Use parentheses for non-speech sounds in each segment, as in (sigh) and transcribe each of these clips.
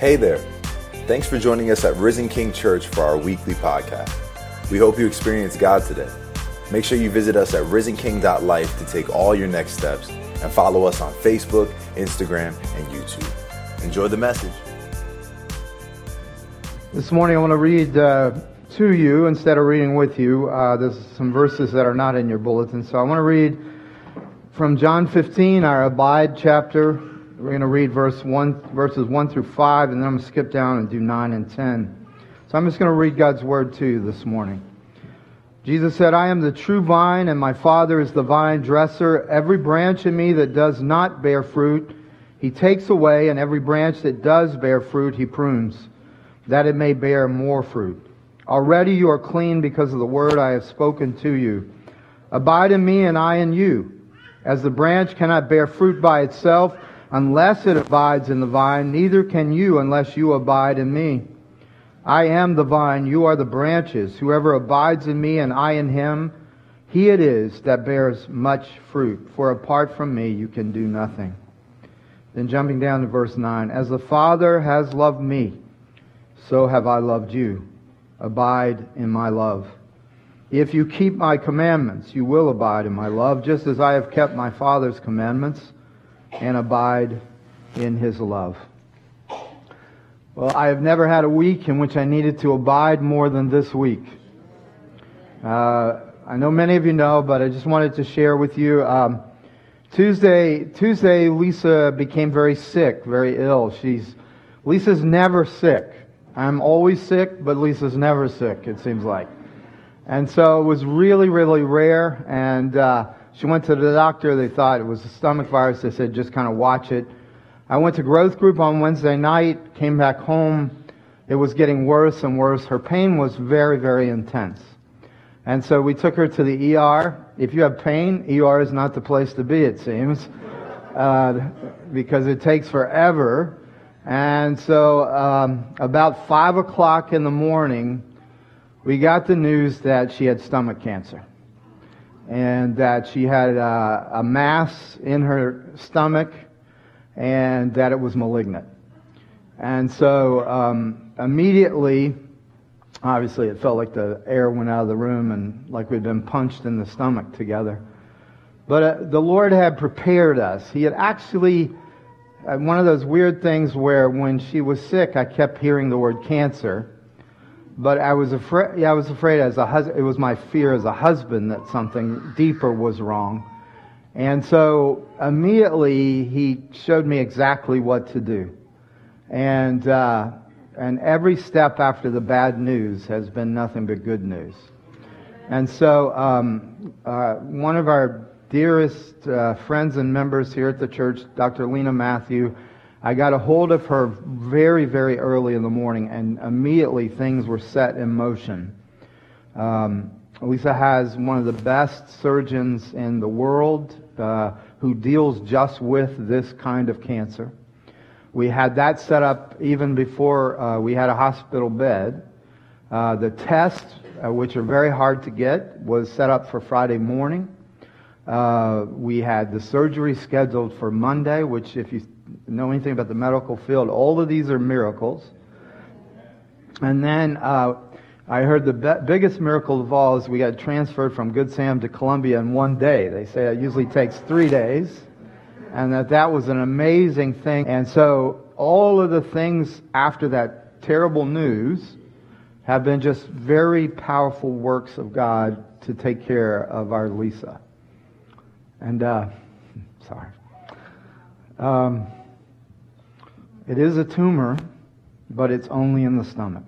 Hey there. Thanks for joining us at Risen King Church for our weekly podcast. We hope you experience God today. Make sure you visit us at risenking.life to take all your next steps and follow us on Facebook, Instagram, and YouTube. Enjoy the message. This morning I want to read uh, to you instead of reading with you. Uh, there's some verses that are not in your bulletin. So I want to read from John 15, our Abide chapter. We're going to read verse 1, verses 1 through 5, and then I'm going to skip down and do 9 and 10. So I'm just going to read God's word to you this morning. Jesus said, I am the true vine, and my Father is the vine dresser. Every branch in me that does not bear fruit, he takes away, and every branch that does bear fruit, he prunes, that it may bear more fruit. Already you are clean because of the word I have spoken to you. Abide in me, and I in you. As the branch cannot bear fruit by itself unless it abides in the vine, neither can you unless you abide in me. I am the vine, you are the branches. Whoever abides in me and I in him, he it is that bears much fruit. For apart from me, you can do nothing. Then jumping down to verse 9. As the Father has loved me, so have I loved you. Abide in my love. If you keep my commandments, you will abide in my love, just as I have kept my Father's commandments and abide in his love. Well, I have never had a week in which I needed to abide more than this week. Uh, I know many of you know, but I just wanted to share with you. Um, Tuesday, Tuesday, Lisa became very sick, very ill. She's Lisa's never sick. I'm always sick, but Lisa's never sick. It seems like, and so it was really, really rare. And uh, she went to the doctor. They thought it was a stomach virus. They said just kind of watch it. I went to growth group on Wednesday night, came back home. It was getting worse and worse. Her pain was very, very intense. And so we took her to the ER. If you have pain, ER is not the place to be, it seems, (laughs) uh, because it takes forever. And so um, about 5 o'clock in the morning, we got the news that she had stomach cancer and that she had a, a mass in her stomach and that it was malignant. And so um, immediately, obviously, it felt like the air went out of the room and like we'd been punched in the stomach together. But uh, the Lord had prepared us. He had actually, uh, one of those weird things where when she was sick, I kept hearing the word cancer. But I was afraid, yeah, I was afraid as a husband, it was my fear as a husband that something deeper was wrong. And so immediately he showed me exactly what to do. And, uh, and every step after the bad news has been nothing but good news. And so um, uh, one of our dearest uh, friends and members here at the church, Dr. Lena Matthew, I got a hold of her very, very early in the morning, and immediately things were set in motion. Um, Lisa has one of the best surgeons in the world uh, who deals just with this kind of cancer. We had that set up even before uh, we had a hospital bed. Uh, the tests, uh, which are very hard to get, was set up for Friday morning. Uh, we had the surgery scheduled for Monday, which, if you know anything about the medical field, all of these are miracles. And then uh, I heard the be- biggest miracle of all is we got transferred from Good Sam to Columbia in one day. They say it usually takes three days, and that that was an amazing thing. And so all of the things after that terrible news have been just very powerful works of God to take care of our Lisa. And uh, (laughs) sorry, um, it is a tumor, but it's only in the stomach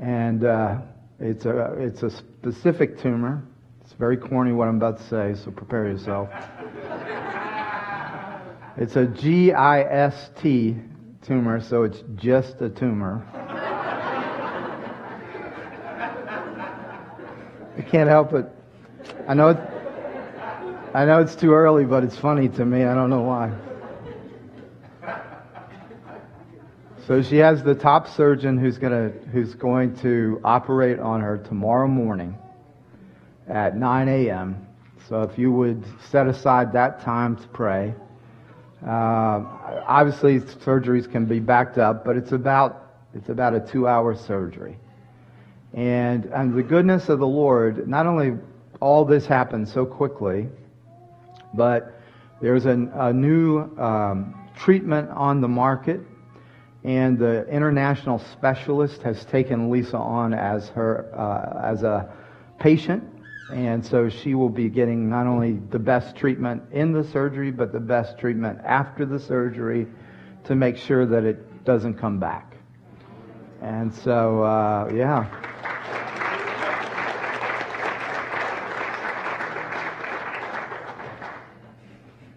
and uh, it's a it's a specific tumor. It's very corny what I'm about to say, so prepare yourself. it's a GIST tumor, so it's just a tumor. I can't help it. I know. It, I know it's too early, but it's funny to me. I don't know why. So she has the top surgeon who's going to who's going to operate on her tomorrow morning at 9 a.m. So if you would set aside that time to pray, Uh, obviously, surgeries can be backed up, but it's about it's about a two-hour surgery. And and the goodness of the Lord, not only all this happened so quickly, but there's a, a new um, treatment on the market, and the international specialist has taken Lisa on as her uh, as a patient, and so she will be getting not only the best treatment in the surgery, but the best treatment after the surgery to make sure that it doesn't come back. And so, uh, yeah.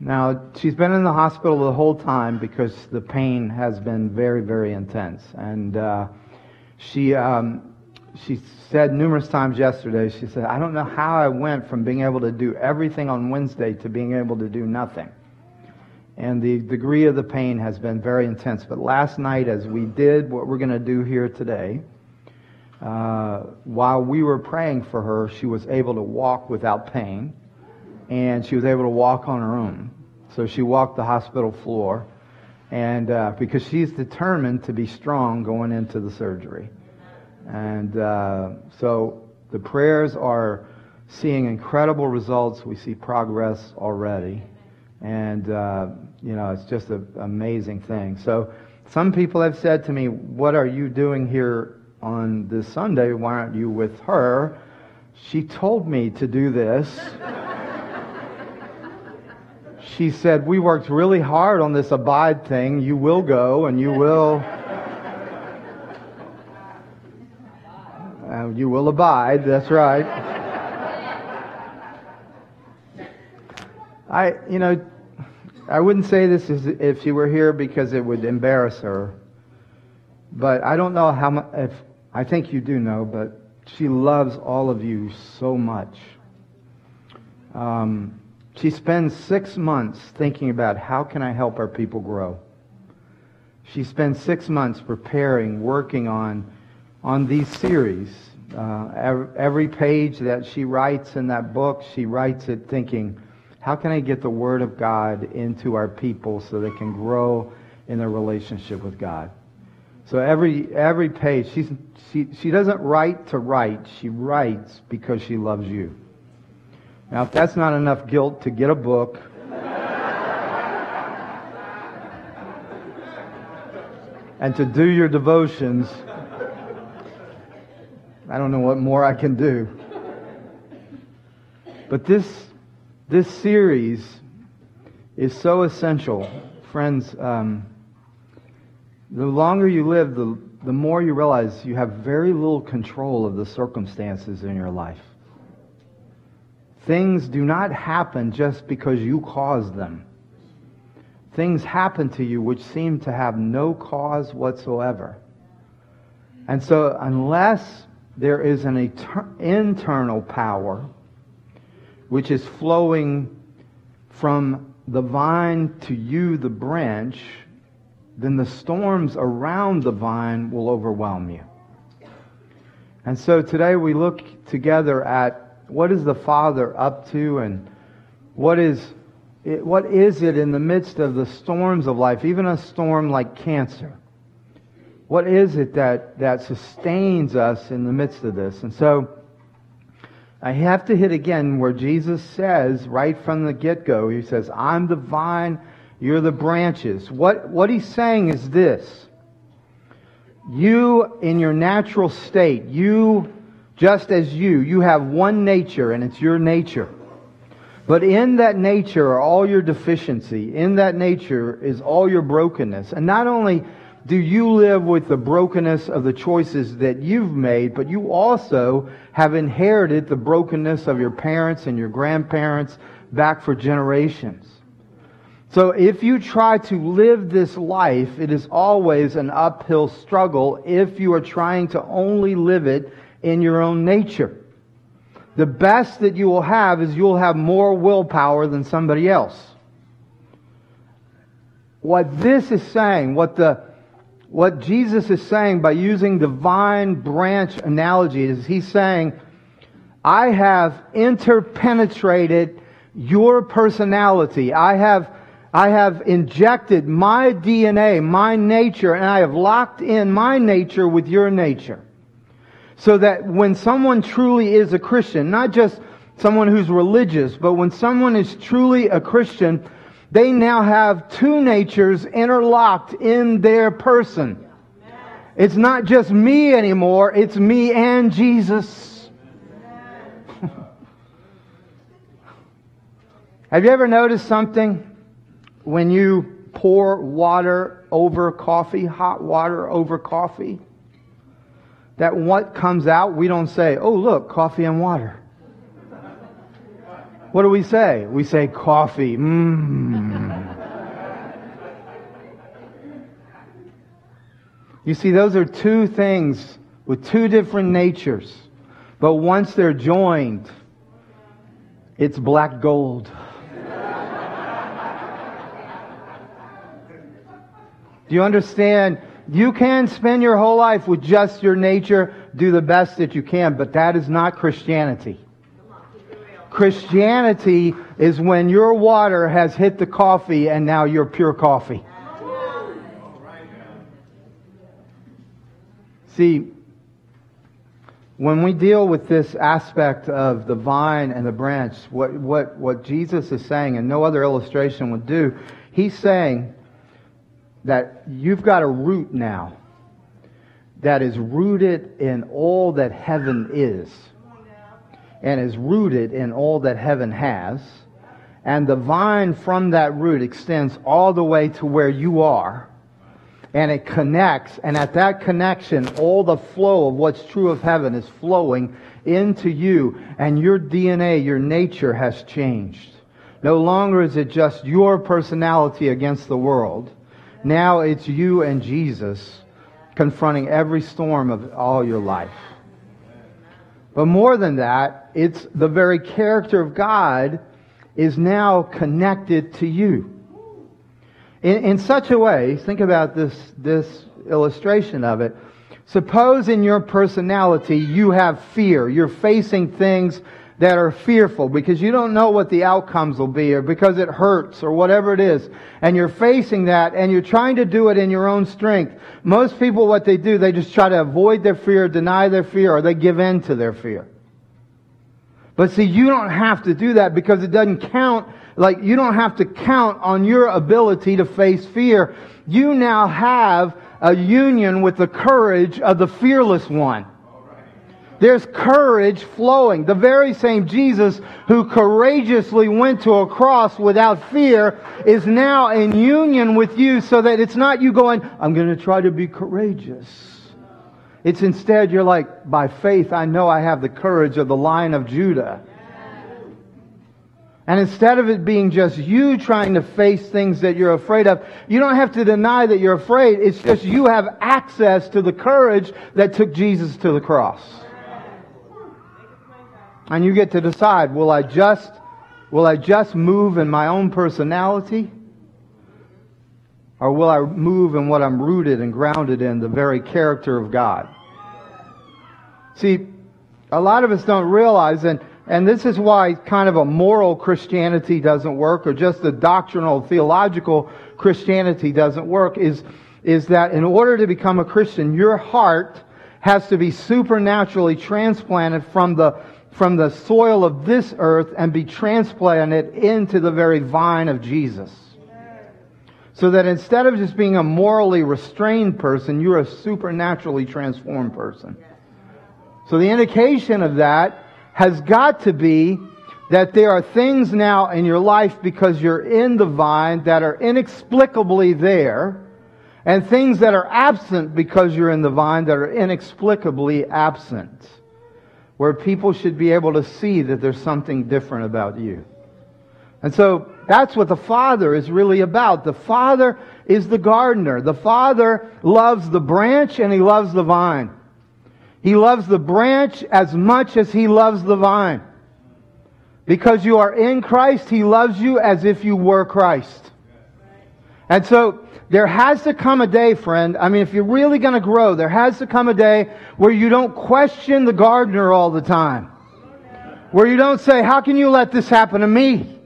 Now, she's been in the hospital the whole time because the pain has been very, very intense. And uh, she, um, she said numerous times yesterday, she said, I don't know how I went from being able to do everything on Wednesday to being able to do nothing. And the degree of the pain has been very intense. But last night, as we did what we're going to do here today, uh, while we were praying for her, she was able to walk without pain and she was able to walk on her own. So she walked the hospital floor, and uh, because she's determined to be strong going into the surgery. And uh, so the prayers are seeing incredible results. We see progress already. And, uh, you know, it's just an amazing thing. So some people have said to me, What are you doing here on this Sunday? Why aren't you with her? She told me to do this (laughs) she said, We worked really hard on this abide thing. You will go and you will. Uh, you will abide, that's right. I, you know, I wouldn't say this if she were here because it would embarrass her. But I don't know how much, if, I think you do know, but she loves all of you so much. Um, she spends six months thinking about how can I help our people grow. She spends six months preparing, working on, on these series. Uh, every, page that she writes in that book, she writes it thinking, how can I get the Word of God into our people so they can grow in their relationship with God? So every, every page, she's, she, she doesn't write to write. She writes because she loves you. Now, if that's not enough guilt to get a book, and to do your devotions, I don't know what more I can do. But this, this series is so essential. Friends, um, the longer you live, the, the more you realize you have very little control of the circumstances in your life. Things do not happen just because you cause them. Things happen to you which seem to have no cause whatsoever. And so, unless there is an etern- internal power which is flowing from the vine to you, the branch, then the storms around the vine will overwhelm you. And so today we look together at what is the Father up to and what is it, what is it in the midst of the storms of life, even a storm like cancer? What is it that, that sustains us in the midst of this? And so I have to hit again where Jesus says right from the get-go, he says, I'm the vine, you're the branches. What, what he's saying is this. You, in your natural state, you just as you, you have one nature and it's your nature. But in that nature are all your deficiency. In that nature is all your brokenness. And not only do you live with the brokenness of the choices that you've made, but you also have inherited the brokenness of your parents and your grandparents back for generations. So if you try to live this life, it is always an uphill struggle if you are trying to only live it in your own nature. The best that you will have is you'll have more willpower than somebody else. What this is saying, what the what Jesus is saying by using the vine branch analogy is he's saying, I have interpenetrated your personality. I have I have injected my DNA, my nature, and I have locked in my nature with your nature. So that when someone truly is a Christian, not just someone who's religious, but when someone is truly a Christian, they now have two natures interlocked in their person. It's not just me anymore, it's me and Jesus. (laughs) have you ever noticed something? when you pour water over coffee, hot water over coffee, that what comes out, we don't say, oh, look, coffee and water. What do we say? We say coffee. Mmm. You see, those are two things with two different natures. But once they're joined, it's black gold. Do you understand? You can spend your whole life with just your nature, do the best that you can, but that is not Christianity. Christianity is when your water has hit the coffee and now you're pure coffee. See, when we deal with this aspect of the vine and the branch, what, what, what Jesus is saying, and no other illustration would do, he's saying, that you've got a root now that is rooted in all that heaven is and is rooted in all that heaven has. And the vine from that root extends all the way to where you are. And it connects. And at that connection, all the flow of what's true of heaven is flowing into you. And your DNA, your nature has changed. No longer is it just your personality against the world now it's you and Jesus confronting every storm of all your life. But more than that, it's the very character of God is now connected to you. In, in such a way, think about this, this illustration of it. Suppose in your personality you have fear. You're facing things that are fearful because you don't know what the outcomes will be or because it hurts or whatever it is. And you're facing that and you're trying to do it in your own strength. Most people, what they do, they just try to avoid their fear, deny their fear, or they give in to their fear. But see, you don't have to do that because it doesn't count, like, you don't have to count on your ability to face fear. You now have a union with the courage of the fearless one. There's courage flowing. The very same Jesus who courageously went to a cross without fear is now in union with you so that it's not you going, I'm going to try to be courageous. It's instead you're like, by faith, I know I have the courage of the lion of Judah. And instead of it being just you trying to face things that you're afraid of, you don't have to deny that you're afraid. It's just you have access to the courage that took Jesus to the cross. And you get to decide, will I just, will I just move in my own personality? Or will I move in what I'm rooted and grounded in, the very character of God? See, a lot of us don't realize, and, and this is why kind of a moral Christianity doesn't work, or just a doctrinal, theological Christianity doesn't work, is, is that in order to become a Christian, your heart has to be supernaturally transplanted from the from the soil of this earth and be transplanted into the very vine of Jesus. So that instead of just being a morally restrained person, you're a supernaturally transformed person. So the indication of that has got to be that there are things now in your life because you're in the vine that are inexplicably there, and things that are absent because you're in the vine that are inexplicably absent where people should be able to see that there's something different about you. And so that's what the Father is really about. The Father is the gardener. The Father loves the branch and He loves the vine. He loves the branch as much as He loves the vine. Because you are in Christ, He loves you as if you were Christ. And so there has to come a day, friend. I mean, if you're really going to grow, there has to come a day where you don't question the gardener all the time. Where you don't say, how can you let this happen to me?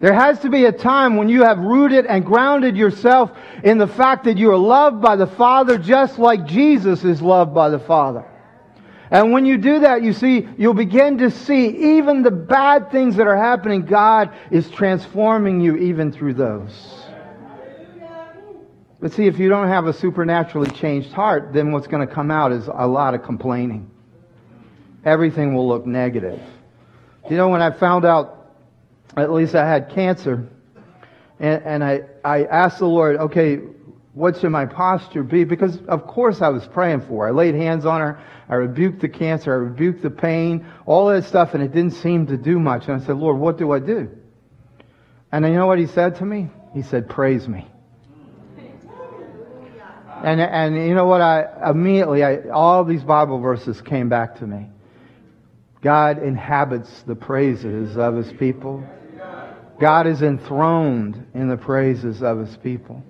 There has to be a time when you have rooted and grounded yourself in the fact that you are loved by the Father just like Jesus is loved by the Father. And when you do that, you see, you'll begin to see even the bad things that are happening, God is transforming you even through those. But see, if you don't have a supernaturally changed heart, then what's going to come out is a lot of complaining. Everything will look negative. You know, when I found out, at least I had cancer, and, and I, I asked the Lord, okay, what should my posture be? Because of course I was praying for her. I laid hands on her. I rebuked the cancer. I rebuked the pain, all that stuff, and it didn't seem to do much. And I said, Lord, what do I do? And you know what he said to me? He said, praise me. And, and you know what? I immediately, I, all these Bible verses came back to me. God inhabits the praises of his people. God is enthroned in the praises of his people.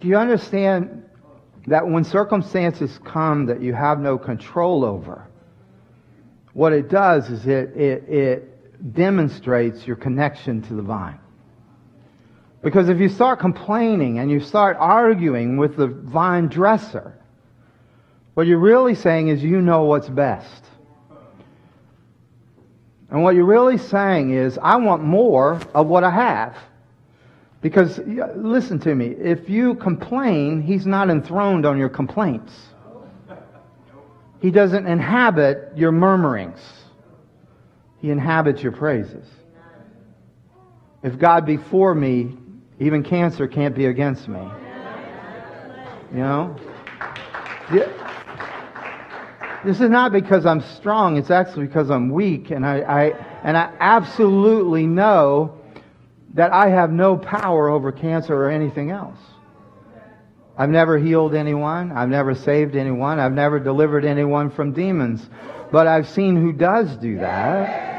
Do you understand that when circumstances come that you have no control over, what it does is it, it, it demonstrates your connection to the vine. Because if you start complaining and you start arguing with the vine dresser, what you're really saying is you know what's best. And what you're really saying is, I want more of what I have. Because, listen to me, if you complain, he's not enthroned on your complaints. He doesn't inhabit your murmurings. He inhabits your praises. If God be for me, even cancer can't be against me. You know? This is not because I'm strong, it's actually because I'm weak, and I, I and I absolutely know that I have no power over cancer or anything else. I've never healed anyone. I've never saved anyone. I've never delivered anyone from demons. But I've seen who does do that.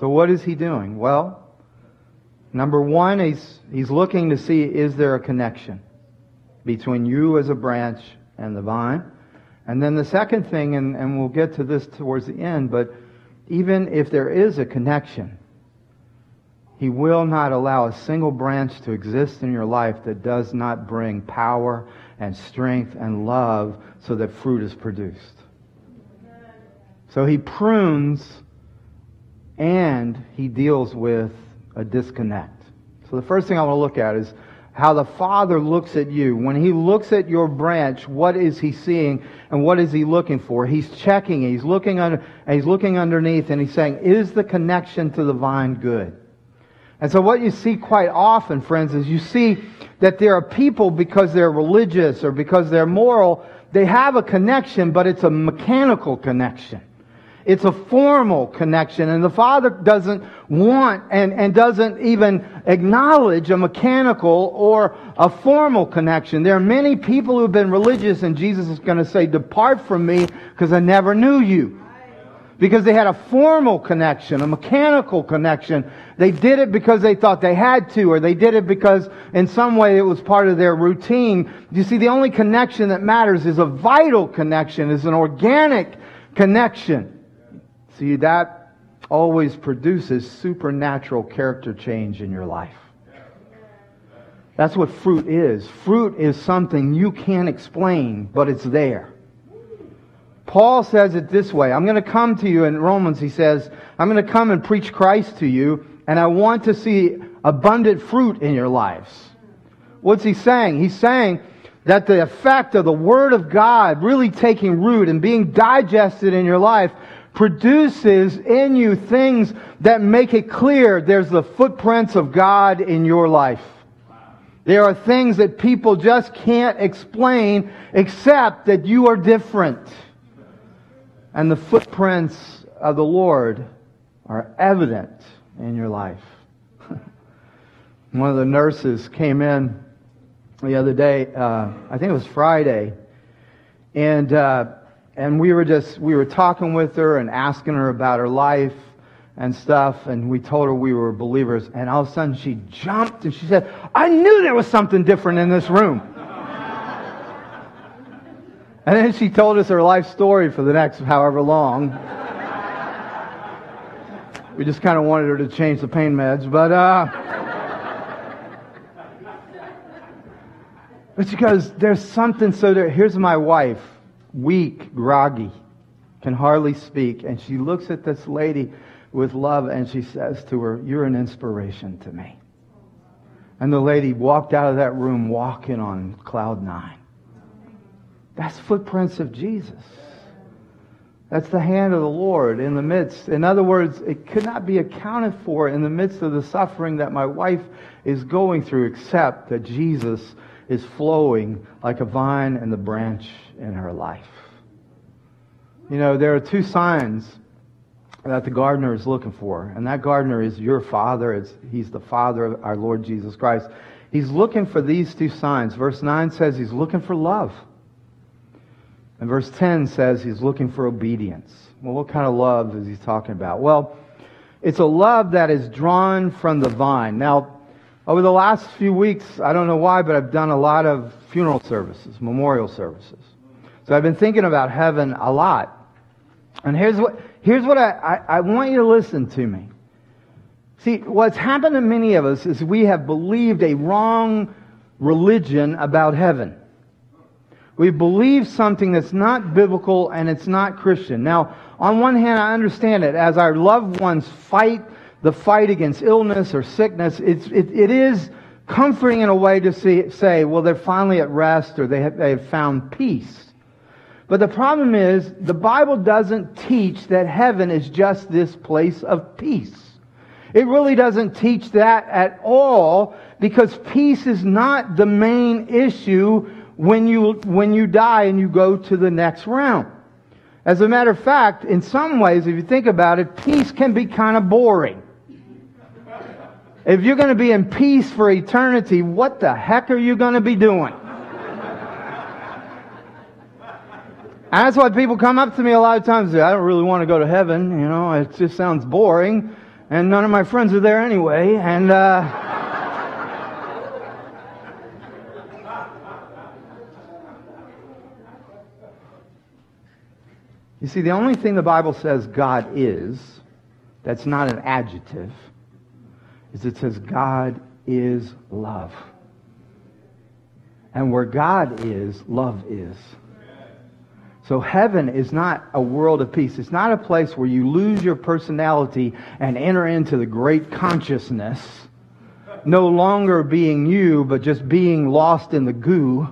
So what is he doing? Well, number one, he's, he's looking to see is there a connection between you as a branch and the vine? And then the second thing, and, and we'll get to this towards the end, but even if there is a connection, he will not allow a single branch to exist in your life that does not bring power and strength and love so that fruit is produced. So he prunes and he deals with a disconnect. So the first thing I want to look at is how the Father looks at you. When He looks at your branch, what is He seeing and what is He looking for? He's checking. He's looking under, He's looking underneath and He's saying, is the connection to the vine good? And so what you see quite often, friends, is you see that there are people because they're religious or because they're moral, they have a connection, but it's a mechanical connection. It's a formal connection, and the Father doesn't want and, and doesn't even acknowledge a mechanical or a formal connection. There are many people who have been religious, and Jesus is going to say, Depart from me, because I never knew you. Because they had a formal connection, a mechanical connection. They did it because they thought they had to, or they did it because in some way it was part of their routine. You see, the only connection that matters is a vital connection, is an organic connection. See, that always produces supernatural character change in your life. That's what fruit is. Fruit is something you can't explain, but it's there. Paul says it this way. I'm going to come to you in Romans. He says, I'm going to come and preach Christ to you, and I want to see abundant fruit in your lives. What's he saying? He's saying that the effect of the Word of God really taking root and being digested in your life produces in you things that make it clear there's the footprints of God in your life. There are things that people just can't explain except that you are different. And the footprints of the Lord are evident in your life. (laughs) One of the nurses came in the other day, uh, I think it was Friday, and uh, and we were just we were talking with her and asking her about her life and stuff and we told her we were believers. And all of a sudden she jumped and she said i knew there was something different in this room. (laughs) And then she told us her life story for the next however long. We just kind of wanted her to change the pain meds, but uh, (laughs) But she goes, there's something so there. Here's my wife, weak, groggy, can hardly speak, and she looks at this lady with love and she says to her, You're an inspiration to me. And the lady walked out of that room walking on cloud nine. That's footprints of Jesus. That's the hand of the Lord in the midst. In other words, it could not be accounted for in the midst of the suffering that my wife is going through, except that Jesus is flowing like a vine and the branch in her life. You know, there are two signs that the gardener is looking for, and that gardener is your Father. It's, he's the Father of our Lord Jesus Christ. He's looking for these two signs. Verse 9 says he's looking for love. And verse 10 says he's looking for obedience. Well, what kind of love is he talking about? Well, it's a love that is drawn from the vine. Now, over the last few weeks, I don't know why, but I've done a lot of funeral services, memorial services. So I've been thinking about heaven a lot. And here's what, here's what I, I, I want you to listen to me. See, what's happened to many of us is we have believed a wrong religion about heaven. We believe something that's not biblical and it's not Christian. Now, on one hand, I understand it. As our loved ones fight the fight against illness or sickness, it's, it, it is comforting in a way to see, say, well, they're finally at rest or they have, they have found peace. But the problem is, the Bible doesn't teach that heaven is just this place of peace. It really doesn't teach that at all because peace is not the main issue when you, when you die and you go to the next realm. As a matter of fact, in some ways, if you think about it, peace can be kind of boring. If you're going to be in peace for eternity, what the heck are you going to be doing? That's why people come up to me a lot of times say, I don't really want to go to heaven. You know, it just sounds boring. And none of my friends are there anyway. And, uh, You see, the only thing the Bible says God is, that's not an adjective, is it says God is love. And where God is, love is. So heaven is not a world of peace. It's not a place where you lose your personality and enter into the great consciousness, no longer being you, but just being lost in the goo.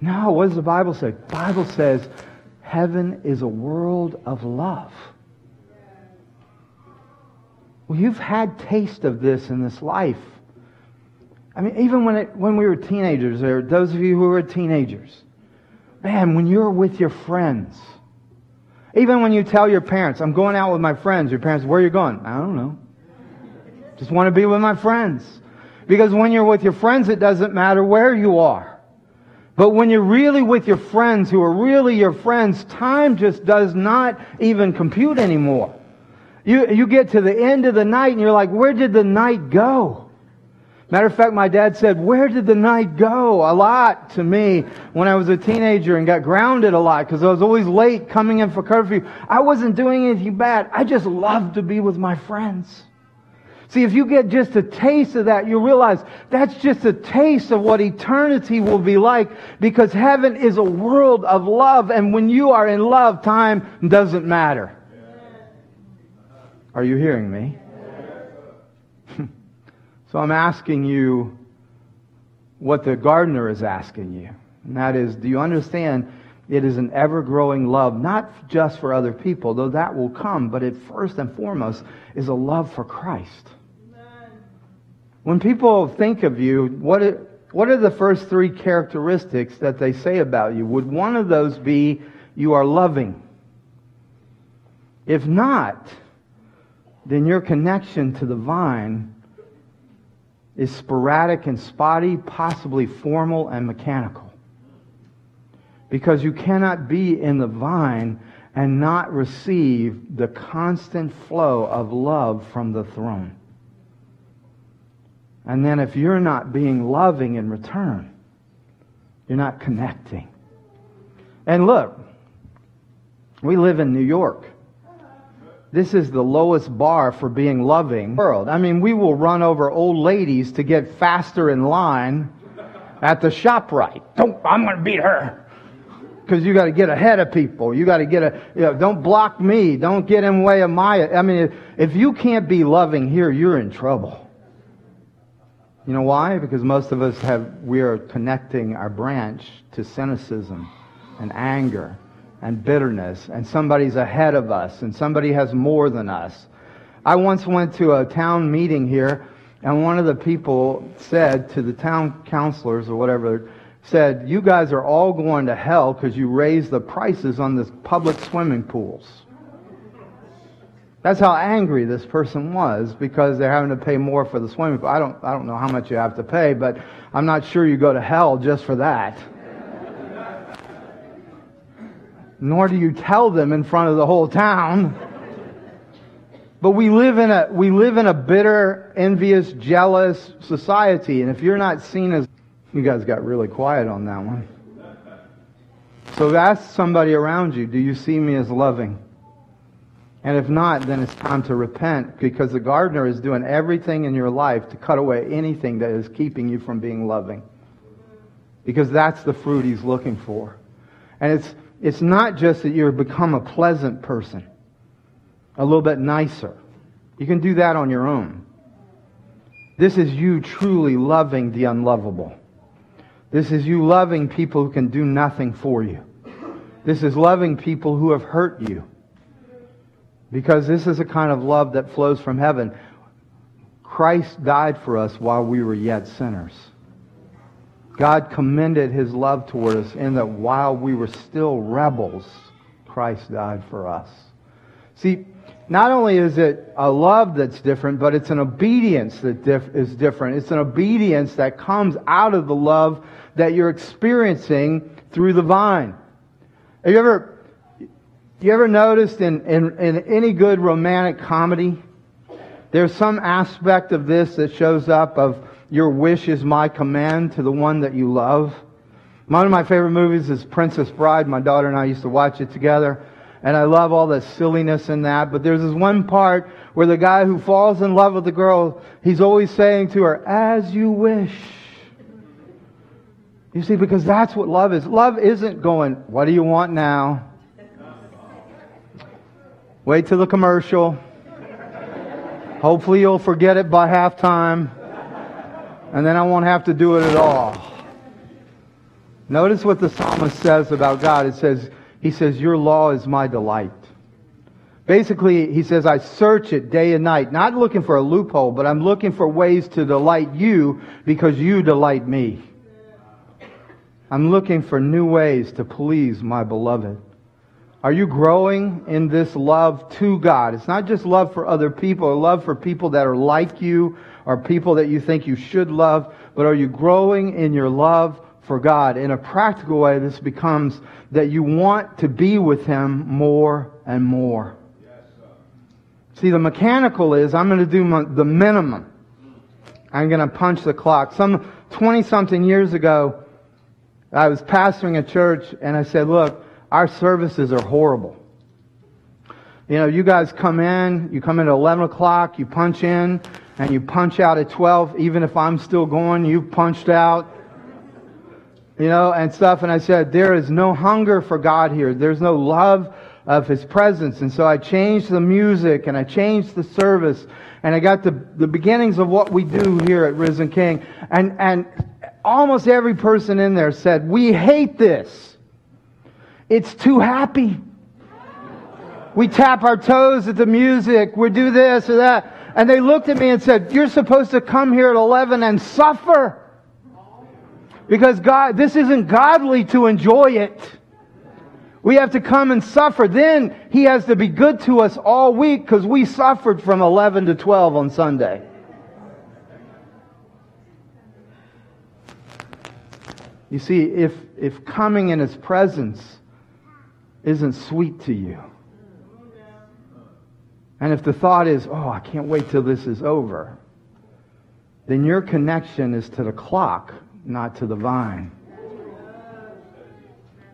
No, what does the Bible say? The Bible says heaven is a world of love. Well, you've had taste of this in this life. I mean, even when, it, when we were teenagers, or those of you who were teenagers, man, when you're with your friends, even when you tell your parents, I'm going out with my friends, your parents, where are you going? I don't know. Just want to be with my friends. Because when you're with your friends, it doesn't matter where you are. But when you're really with your friends who are really your friends, time just does not even compute anymore. You, you get to the end of the night and you're like, where did the night go? Matter of fact, my dad said, where did the night go? A lot to me when I was a teenager and got grounded a lot because I was always late coming in for curfew. I wasn't doing anything bad. I just loved to be with my friends. See, if you get just a taste of that, you realize that's just a taste of what eternity will be like because heaven is a world of love. And when you are in love, time doesn't matter. Are you hearing me? (laughs) so I'm asking you what the gardener is asking you. And that is, do you understand it is an ever growing love, not just for other people, though that will come, but it first and foremost is a love for Christ. When people think of you, what are, what are the first three characteristics that they say about you? Would one of those be you are loving? If not, then your connection to the vine is sporadic and spotty, possibly formal and mechanical. Because you cannot be in the vine and not receive the constant flow of love from the throne. And then if you're not being loving in return, you're not connecting. And look, we live in New York. This is the lowest bar for being loving world. I mean, we will run over old ladies to get faster in line at the ShopRite. Don't, I'm going to beat her. Because you got to get ahead of people. You got to get a, you know, don't block me. Don't get in way of my, I mean, if you can't be loving here, you're in trouble. You know why? Because most of us have, we are connecting our branch to cynicism and anger and bitterness, and somebody's ahead of us, and somebody has more than us. I once went to a town meeting here, and one of the people said to the town councilors or whatever, said, You guys are all going to hell because you raised the prices on the public swimming pools. That's how angry this person was because they're having to pay more for the swimming pool. I don't, I don't know how much you have to pay, but I'm not sure you go to hell just for that. Nor do you tell them in front of the whole town. But we live in a, we live in a bitter, envious, jealous society. And if you're not seen as, you guys got really quiet on that one. So ask somebody around you, do you see me as loving? And if not, then it's time to repent because the gardener is doing everything in your life to cut away anything that is keeping you from being loving. Because that's the fruit he's looking for. And it's, it's not just that you become a pleasant person, a little bit nicer. You can do that on your own. This is you truly loving the unlovable. This is you loving people who can do nothing for you. This is loving people who have hurt you. Because this is a kind of love that flows from heaven. Christ died for us while we were yet sinners. God commended his love toward us in that while we were still rebels, Christ died for us. See, not only is it a love that's different, but it's an obedience that is different. It's an obedience that comes out of the love that you're experiencing through the vine. Have you ever you ever noticed in, in, in any good romantic comedy, there's some aspect of this that shows up of your wish is my command to the one that you love. One of my favorite movies is Princess Bride. My daughter and I used to watch it together. And I love all the silliness in that. But there's this one part where the guy who falls in love with the girl, he's always saying to her, as you wish. You see, because that's what love is. Love isn't going, what do you want now? Wait till the commercial. Hopefully you'll forget it by halftime. And then I won't have to do it at all. Notice what the psalmist says about God. It says, he says, your law is my delight. Basically, he says, I search it day and night, not looking for a loophole, but I'm looking for ways to delight you because you delight me. I'm looking for new ways to please my beloved. Are you growing in this love to God? It's not just love for other people or love for people that are like you or people that you think you should love, but are you growing in your love for God? In a practical way, this becomes that you want to be with Him more and more. See, the mechanical is I'm going to do my, the minimum. I'm going to punch the clock. Some 20 something years ago, I was pastoring a church and I said, look, our services are horrible. You know, you guys come in, you come in at 11 o'clock, you punch in, and you punch out at 12. Even if I'm still going, you've punched out. You know, and stuff. And I said, there is no hunger for God here. There's no love of His presence. And so I changed the music and I changed the service and I got the, the beginnings of what we do here at Risen King. And, and almost every person in there said, we hate this. It's too happy. We tap our toes at the music. We do this or that. And they looked at me and said, You're supposed to come here at 11 and suffer. Because God, this isn't godly to enjoy it. We have to come and suffer. Then He has to be good to us all week because we suffered from 11 to 12 on Sunday. You see, if, if coming in His presence isn't sweet to you. And if the thought is, oh, I can't wait till this is over, then your connection is to the clock, not to the vine.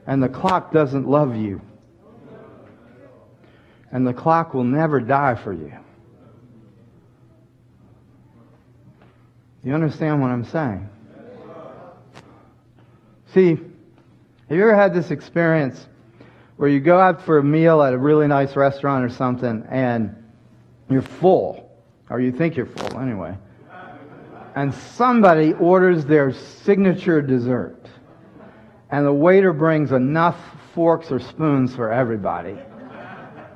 And the clock doesn't love you. and the clock will never die for you. You understand what I'm saying? See, have you ever had this experience where you go out for a meal at a really nice restaurant or something and you're full, or you think you're full anyway, and somebody orders their signature dessert, and the waiter brings enough forks or spoons for everybody.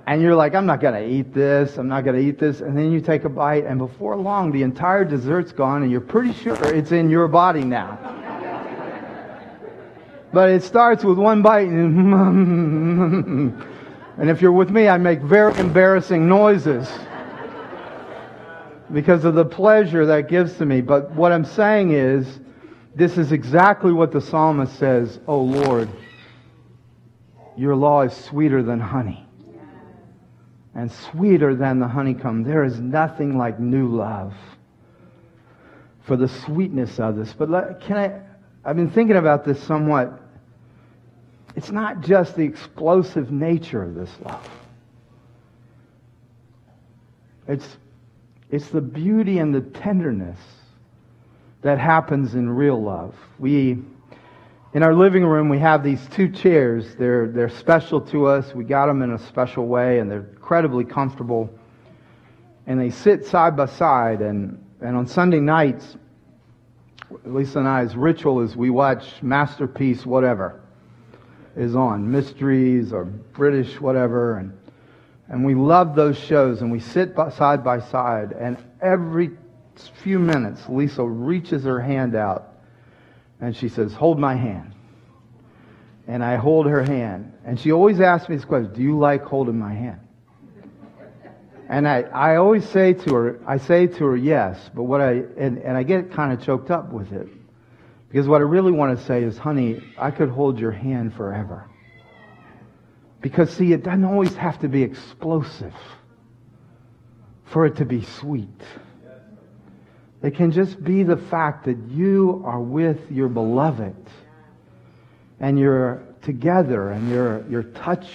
And you're like, I'm not going to eat this. I'm not going to eat this. And then you take a bite, and before long, the entire dessert's gone, and you're pretty sure it's in your body now. But it starts with one bite, and, (laughs) and if you're with me, I make very embarrassing noises because of the pleasure that gives to me. But what I'm saying is, this is exactly what the psalmist says, Oh Lord, your law is sweeter than honey and sweeter than the honeycomb. There is nothing like new love for the sweetness of this. But let, can I? I've been thinking about this somewhat. It's not just the explosive nature of this love. It's, it's the beauty and the tenderness that happens in real love. We in our living room, we have these two chairs. They're, they're special to us. We got them in a special way, and they're incredibly comfortable. And they sit side by side. And, and on Sunday nights, Lisa and I's ritual is we watch Masterpiece, whatever is on, mysteries or British, whatever. And, and we love those shows, and we sit by, side by side. And every few minutes, Lisa reaches her hand out and she says, Hold my hand. And I hold her hand. And she always asks me this question Do you like holding my hand? And I, I always say to her, I say to her, yes, but what I, and, and I get kind of choked up with it. Because what I really want to say is, honey, I could hold your hand forever. Because see, it doesn't always have to be explosive for it to be sweet. It can just be the fact that you are with your beloved and you're together and your, your touch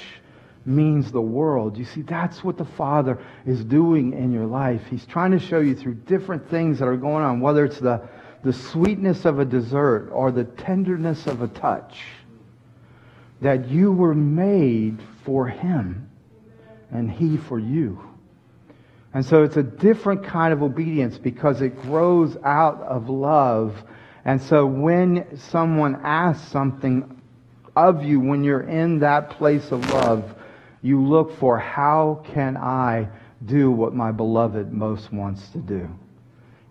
means the world. You see, that's what the Father is doing in your life. He's trying to show you through different things that are going on, whether it's the, the sweetness of a dessert or the tenderness of a touch, that you were made for Him and He for you. And so it's a different kind of obedience because it grows out of love. And so when someone asks something of you, when you're in that place of love, you look for how can I do what my beloved most wants to do?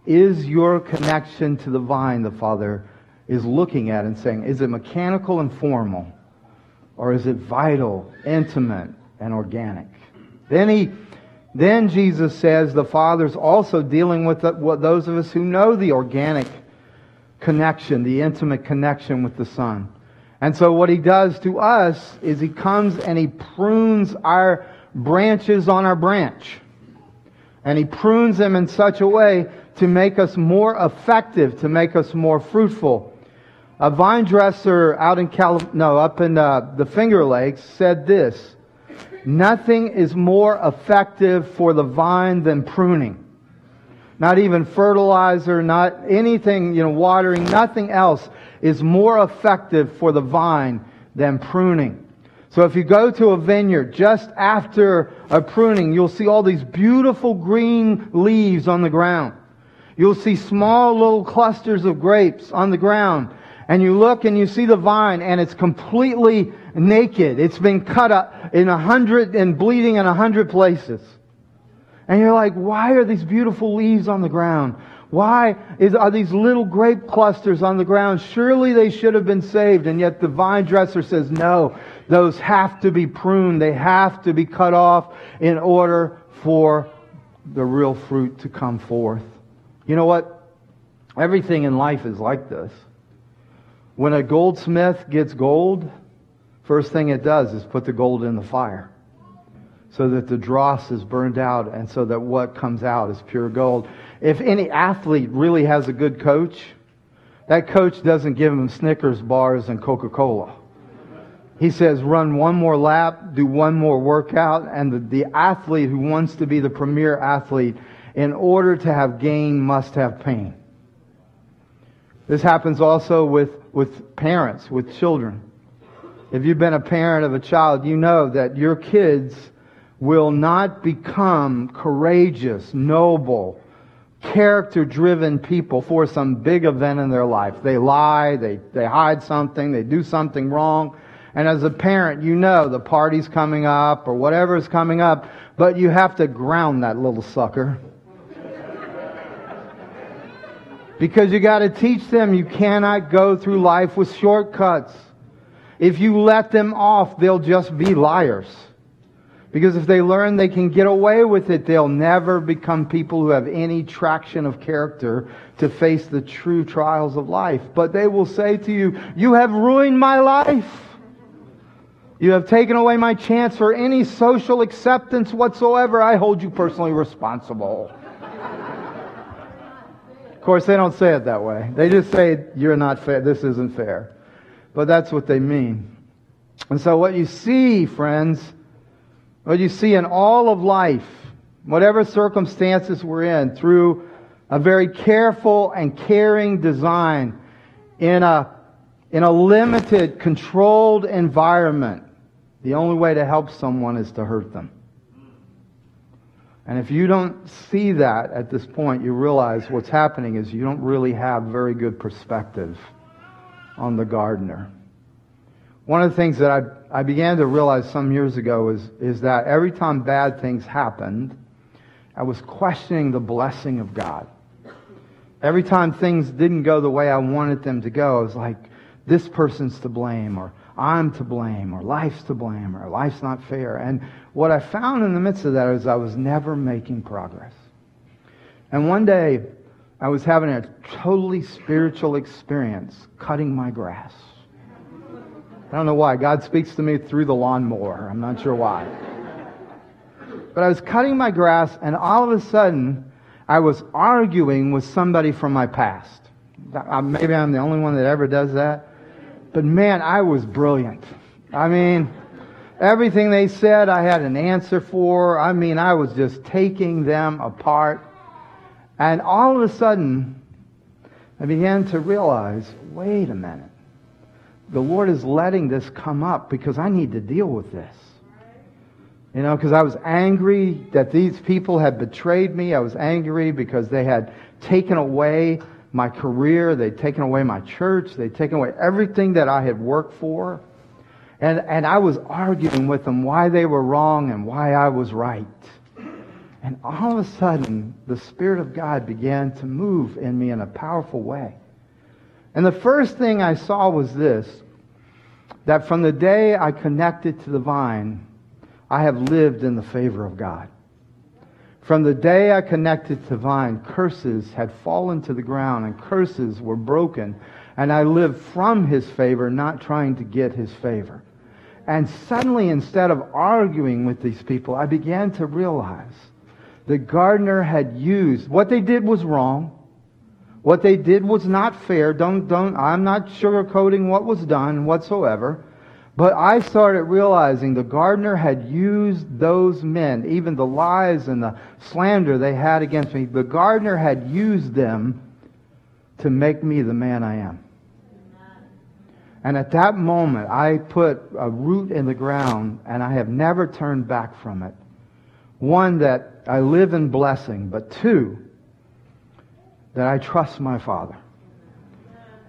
Is your connection to the vine, the Father is looking at and saying, is it mechanical and formal? Or is it vital, intimate, and organic? Then he then Jesus says the Father's also dealing with the, what those of us who know the organic connection, the intimate connection with the Son. And so what he does to us is he comes and he prunes our branches on our branch. And he prunes them in such a way to make us more effective, to make us more fruitful. A vine dresser out in Cal, no, up in uh, the Finger Lakes said this. Nothing is more effective for the vine than pruning. Not even fertilizer, not anything, you know, watering, nothing else is more effective for the vine than pruning. So if you go to a vineyard just after a pruning, you'll see all these beautiful green leaves on the ground. You'll see small little clusters of grapes on the ground. And you look and you see the vine and it's completely naked. It's been cut up in a hundred and bleeding in a hundred places. And you're like, why are these beautiful leaves on the ground? Why is, are these little grape clusters on the ground? Surely they should have been saved. And yet the vine dresser says, no, those have to be pruned. They have to be cut off in order for the real fruit to come forth. You know what? Everything in life is like this. When a goldsmith gets gold, First thing it does is put the gold in the fire so that the dross is burned out and so that what comes out is pure gold. If any athlete really has a good coach, that coach doesn't give him Snickers bars and Coca Cola. He says, run one more lap, do one more workout, and the, the athlete who wants to be the premier athlete, in order to have gain, must have pain. This happens also with, with parents, with children. If you've been a parent of a child, you know that your kids will not become courageous, noble, character driven people for some big event in their life. They lie, they, they hide something, they do something wrong. And as a parent, you know the party's coming up or whatever is coming up, but you have to ground that little sucker. because you got to teach them you cannot go through life with shortcuts. If you let them off, they'll just be liars. Because if they learn they can get away with it, they'll never become people who have any traction of character to face the true trials of life. But they will say to you, You have ruined my life. You have taken away my chance for any social acceptance whatsoever. I hold you personally responsible. of course, they don't say it that way. They just say, You're not fair. This isn't fair. But that's what they mean. And so, what you see, friends, what you see in all of life, whatever circumstances we're in, through a very careful and caring design in a, in a limited, controlled environment, the only way to help someone is to hurt them. And if you don't see that at this point, you realize what's happening is you don't really have very good perspective on the gardener. One of the things that I, I began to realize some years ago is, is that every time bad things happened, I was questioning the blessing of God. Every time things didn't go the way I wanted them to go, I was like, this person's to blame, or I'm to blame, or life's to blame, or life's not fair. And what I found in the midst of that is I was never making progress. And one day, I was having a totally spiritual experience cutting my grass. I don't know why. God speaks to me through the lawnmower. I'm not sure why. But I was cutting my grass, and all of a sudden, I was arguing with somebody from my past. Maybe I'm the only one that ever does that. But man, I was brilliant. I mean, everything they said, I had an answer for. I mean, I was just taking them apart. And all of a sudden, I began to realize wait a minute the Lord is letting this come up because I need to deal with this. You know, because I was angry that these people had betrayed me. I was angry because they had taken away my career. They'd taken away my church. They'd taken away everything that I had worked for. And, and I was arguing with them why they were wrong and why I was right. And all of a sudden, the Spirit of God began to move in me in a powerful way. And the first thing I saw was this that from the day I connected to the vine, I have lived in the favor of God. From the day I connected to vine, curses had fallen to the ground and curses were broken. And I lived from his favor, not trying to get his favor. And suddenly, instead of arguing with these people, I began to realize the gardener had used, what they did was wrong. What they did was not fair. Don't, don't, I'm not sugarcoating what was done whatsoever. But I started realizing the gardener had used those men, even the lies and the slander they had against me, the gardener had used them to make me the man I am. And at that moment, I put a root in the ground and I have never turned back from it. One, that I live in blessing, but two, that I trust my Father.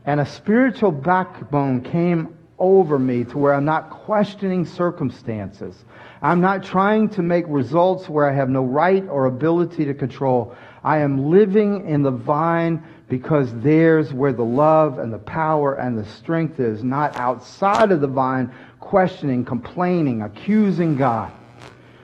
And a spiritual backbone came over me to where I'm not questioning circumstances. I'm not trying to make results where I have no right or ability to control. I am living in the vine because there's where the love and the power and the strength is, not outside of the vine, questioning, complaining, accusing God.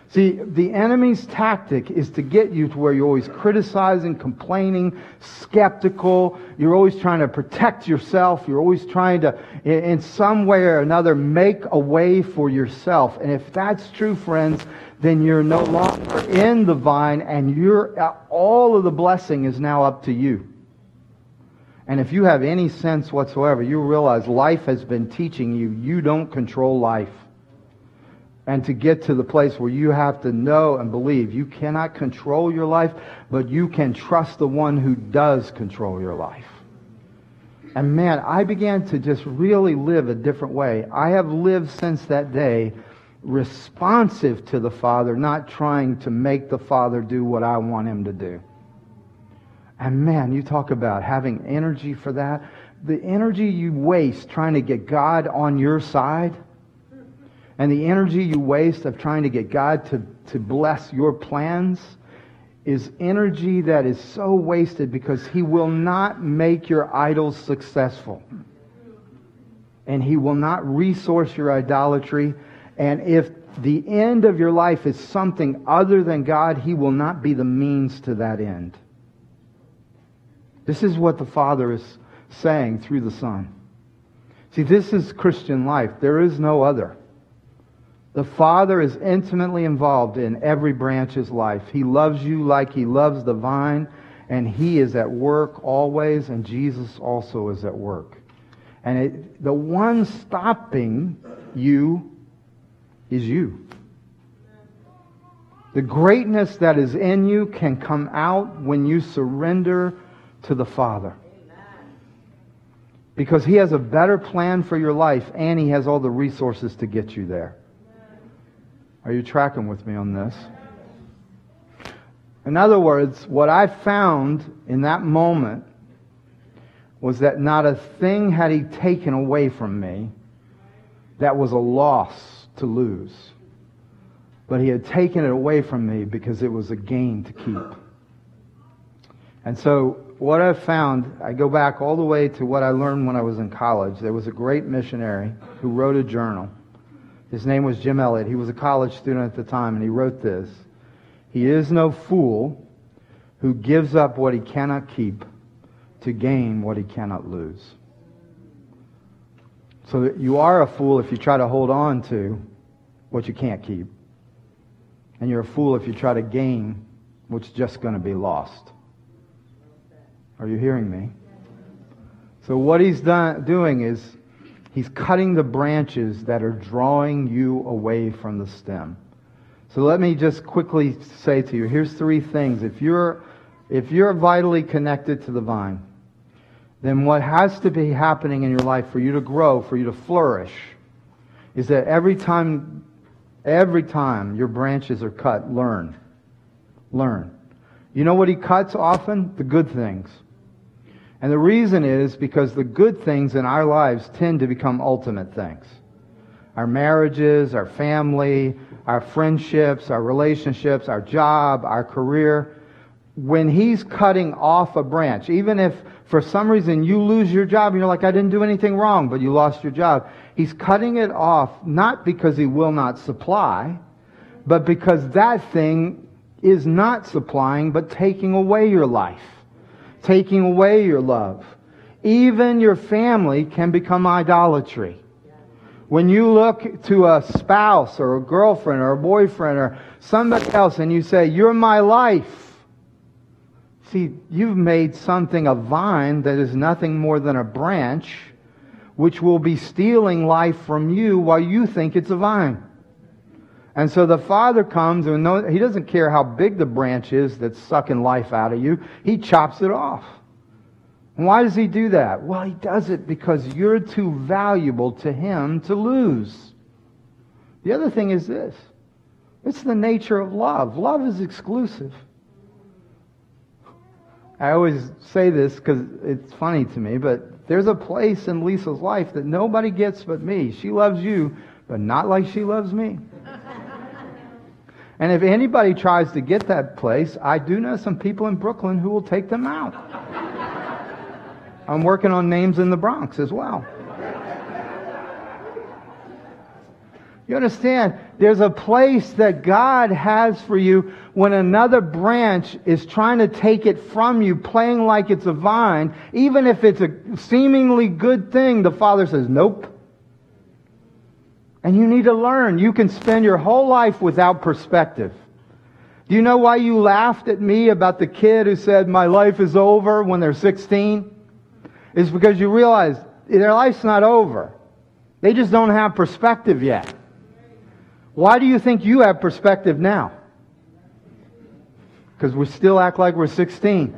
See, the enemy's tactic is to get you to where you're always criticizing, complaining, skeptical. You're always trying to protect yourself. You're always trying to, in some way or another, make a way for yourself. And if that's true, friends, then you're no longer in the vine and you're, uh, all of the blessing is now up to you. And if you have any sense whatsoever, you realize life has been teaching you you don't control life. And to get to the place where you have to know and believe you cannot control your life, but you can trust the one who does control your life. And man, I began to just really live a different way. I have lived since that day responsive to the Father, not trying to make the Father do what I want him to do. And man, you talk about having energy for that. The energy you waste trying to get God on your side, and the energy you waste of trying to get God to, to bless your plans is energy that is so wasted because He will not make your idols successful. And He will not resource your idolatry. And if the end of your life is something other than God, He will not be the means to that end. This is what the Father is saying through the Son. See, this is Christian life. There is no other. The Father is intimately involved in every branch's life. He loves you like He loves the vine, and He is at work always, and Jesus also is at work. And it, the one stopping you is you. The greatness that is in you can come out when you surrender to the Father. Because He has a better plan for your life and He has all the resources to get you there. Are you tracking with me on this? In other words, what I found in that moment was that not a thing had He taken away from me that was a loss to lose. But He had taken it away from me because it was a gain to keep. And so what I've found, I go back all the way to what I learned when I was in college. There was a great missionary who wrote a journal. His name was Jim Elliot. He was a college student at the time, and he wrote this He is no fool who gives up what he cannot keep to gain what he cannot lose. So you are a fool if you try to hold on to what you can't keep. And you're a fool if you try to gain what's just going to be lost. Are you hearing me? So what he's done, doing is he's cutting the branches that are drawing you away from the stem. So let me just quickly say to you, here's three things. If you're, if you're vitally connected to the vine, then what has to be happening in your life for you to grow, for you to flourish, is that every time, every time your branches are cut, learn. Learn. You know what he cuts often? The good things. And the reason is because the good things in our lives tend to become ultimate things. Our marriages, our family, our friendships, our relationships, our job, our career. When he's cutting off a branch, even if for some reason you lose your job and you're like, I didn't do anything wrong, but you lost your job. He's cutting it off not because he will not supply, but because that thing is not supplying, but taking away your life taking away your love. Even your family can become idolatry. When you look to a spouse or a girlfriend or a boyfriend or somebody else and you say, You're my life. See, you've made something a vine that is nothing more than a branch, which will be stealing life from you while you think it's a vine. And so the Father comes and no, he doesn't care how big the branch is that's sucking life out of you. He chops it off. And why does he do that? Well, he does it because you're too valuable to him to lose. The other thing is this. It's the nature of love. Love is exclusive. I always say this because it's funny to me, but there's a place in Lisa's life that nobody gets but me. She loves you, but not like she loves me. And if anybody tries to get that place, I do know some people in Brooklyn who will take them out. I'm working on names in the Bronx as well. You understand? There's a place that God has for you when another branch is trying to take it from you, playing like it's a vine. Even if it's a seemingly good thing, the Father says, nope. And you need to learn. You can spend your whole life without perspective. Do you know why you laughed at me about the kid who said, My life is over when they're 16? It's because you realize their life's not over. They just don't have perspective yet. Why do you think you have perspective now? Because we still act like we're 16.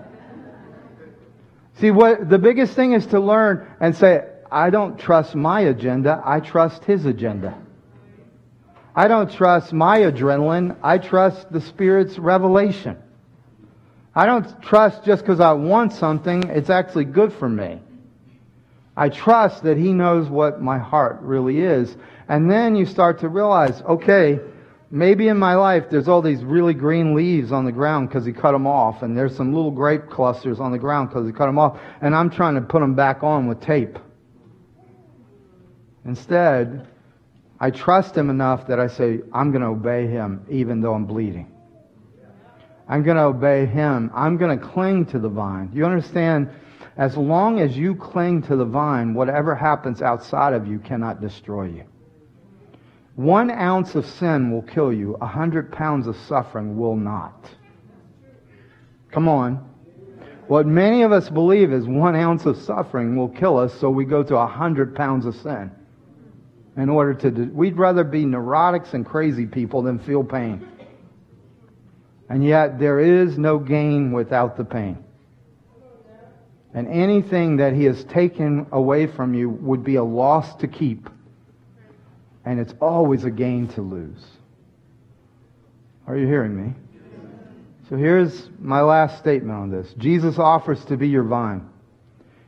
See, what the biggest thing is to learn and say, I don't trust my agenda, I trust his agenda. I don't trust my adrenaline, I trust the Spirit's revelation. I don't trust just because I want something, it's actually good for me. I trust that He knows what my heart really is. And then you start to realize, okay, maybe in my life there's all these really green leaves on the ground because He cut them off, and there's some little grape clusters on the ground because He cut them off, and I'm trying to put them back on with tape. Instead, I trust Him enough that I say, I'm going to obey Him even though I'm bleeding. I'm going to obey Him. I'm going to cling to the vine. You understand? As long as you cling to the vine, whatever happens outside of you cannot destroy you. One ounce of sin will kill you. A hundred pounds of suffering will not. Come on. What many of us believe is one ounce of suffering will kill us, so we go to a hundred pounds of sin. In order to, we'd rather be neurotics and crazy people than feel pain. And yet, there is no gain without the pain. And anything that he has taken away from you would be a loss to keep. And it's always a gain to lose. Are you hearing me? So here's my last statement on this. Jesus offers to be your vine.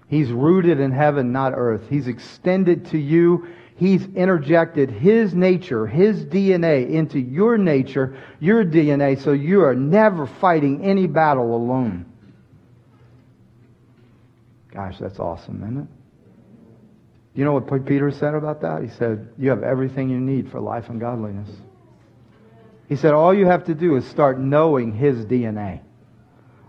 He's rooted in heaven, not earth. He's extended to you. He's interjected His nature, His DNA into your nature, your DNA, so you are never fighting any battle alone. Gosh, that's awesome, isn't it? You know what Peter said about that? He said, You have everything you need for life and godliness. He said, All you have to do is start knowing his DNA.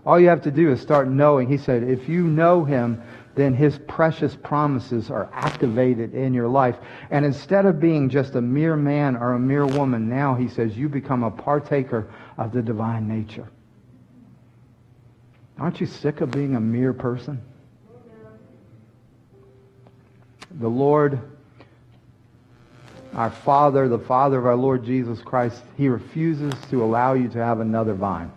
All you have to do is start knowing. He said, If you know him, then his precious promises are activated in your life. And instead of being just a mere man or a mere woman, now he says, You become a partaker of the divine nature. Aren't you sick of being a mere person? the Lord, our Father, the Father of our Lord Jesus Christ, He refuses to allow you to have another vine.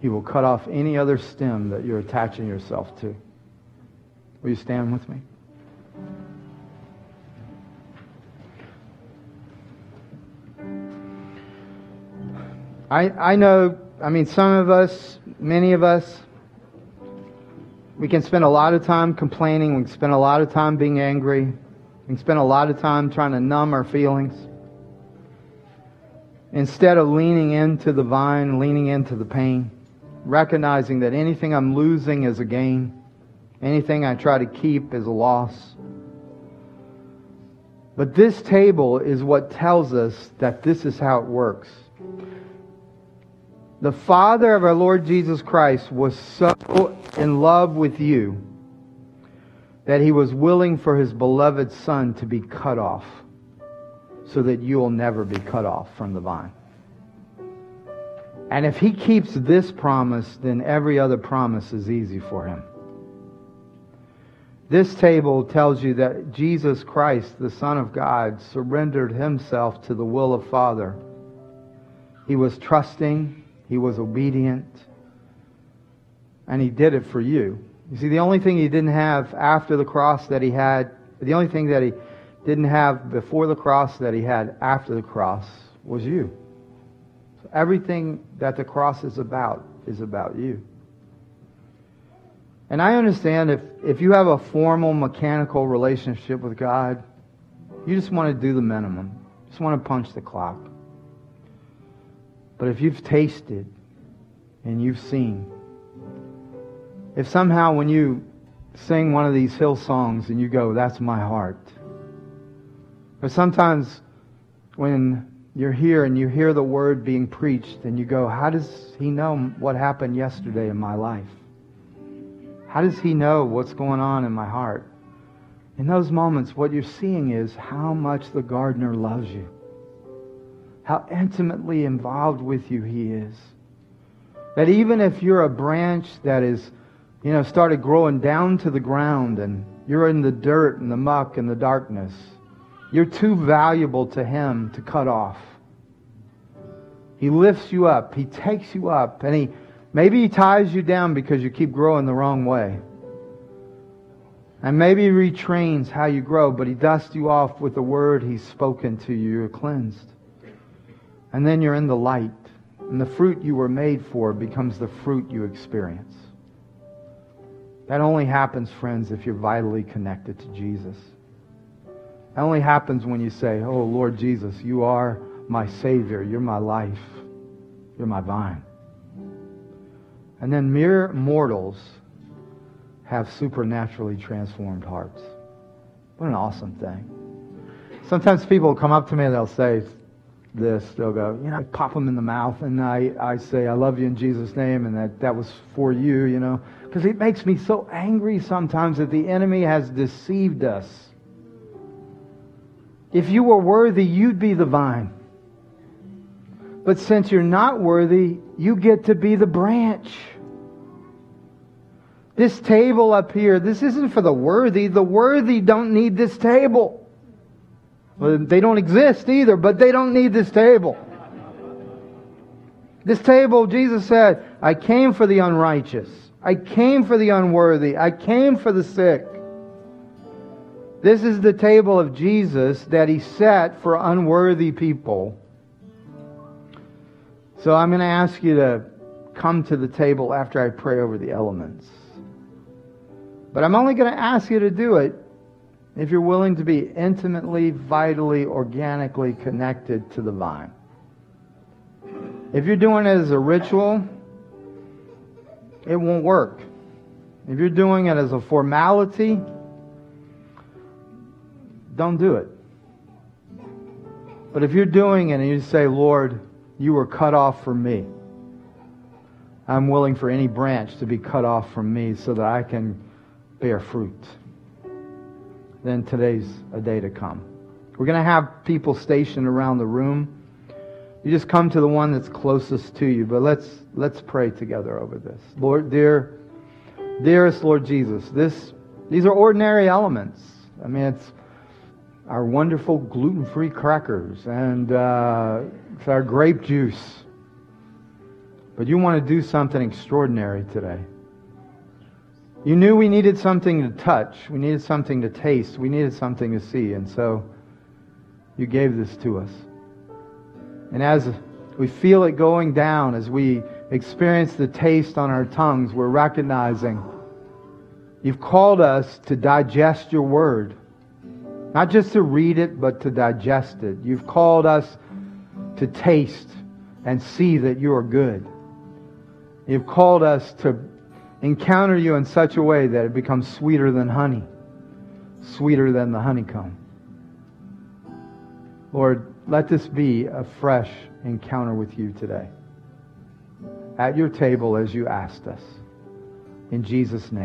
He will cut off any other stem that you're attaching yourself to. Will you stand with me? I, I know, I mean, some of us, many of us, we can spend a lot of time complaining. We can spend a lot of time being angry. We can spend a lot of time trying to numb our feelings. Instead of leaning into the vine, leaning into the pain, recognizing that anything I'm losing is a gain, anything I try to keep is a loss. But this table is what tells us that this is how it works. The Father of our Lord Jesus Christ was so in love with you that he was willing for his beloved Son to be cut off so that you will never be cut off from the vine. And if he keeps this promise, then every other promise is easy for him. This table tells you that Jesus Christ, the Son of God, surrendered himself to the will of Father. He was trusting he was obedient. And he did it for you. You see, the only thing he didn't have after the cross that he had, the only thing that he didn't have before the cross that he had after the cross was you. So everything that the cross is about is about you. And I understand if, if you have a formal mechanical relationship with God, you just want to do the minimum. Just want to punch the clock. But if you've tasted and you've seen, if somehow when you sing one of these hill songs and you go, that's my heart. Or sometimes when you're here and you hear the word being preached and you go, how does he know what happened yesterday in my life? How does he know what's going on in my heart? In those moments, what you're seeing is how much the gardener loves you how intimately involved with you He is. That even if you're a branch that is you know, started growing down to the ground and you're in the dirt and the muck and the darkness. You're too valuable to Him to cut off. He lifts you up. He takes you up. And He maybe He ties you down because you keep growing the wrong way. And maybe He retrains how you grow, but He dusts you off with the word He's spoken to you. You're cleansed. And then you're in the light. And the fruit you were made for becomes the fruit you experience. That only happens, friends, if you're vitally connected to Jesus. That only happens when you say, Oh, Lord Jesus, you are my Savior. You're my life. You're my vine. And then mere mortals have supernaturally transformed hearts. What an awesome thing. Sometimes people come up to me and they'll say this. They'll go, you know, I pop them in the mouth and I, I say, I love you in Jesus' name and that, that was for you, you know. Because it makes me so angry sometimes that the enemy has deceived us. If you were worthy, you'd be the vine. But since you're not worthy, you get to be the branch. This table up here, this isn't for the worthy. The worthy don't need this table. Well, they don't exist either, but they don't need this table. This table, Jesus said, I came for the unrighteous. I came for the unworthy. I came for the sick. This is the table of Jesus that he set for unworthy people. So I'm going to ask you to come to the table after I pray over the elements. But I'm only going to ask you to do it if you're willing to be intimately, vitally, organically connected to the vine. If you're doing it as a ritual, it won't work. If you're doing it as a formality, don't do it. But if you're doing it and you say, Lord, you were cut off from me, I'm willing for any branch to be cut off from me so that I can bear fruit, then today's a day to come. We're going to have people stationed around the room. You just come to the one that's closest to you, but let's let's pray together over this. Lord, dear dearest Lord Jesus, this these are ordinary elements. I mean, it's our wonderful gluten-free crackers and uh, our grape juice. But you want to do something extraordinary today. You knew we needed something to touch, we needed something to taste, we needed something to see, and so you gave this to us. And as we feel it going down, as we experience the taste on our tongues, we're recognizing you've called us to digest your word. Not just to read it, but to digest it. You've called us to taste and see that you are good. You've called us to encounter you in such a way that it becomes sweeter than honey, sweeter than the honeycomb. Lord, let this be a fresh encounter with you today. At your table as you asked us. In Jesus' name.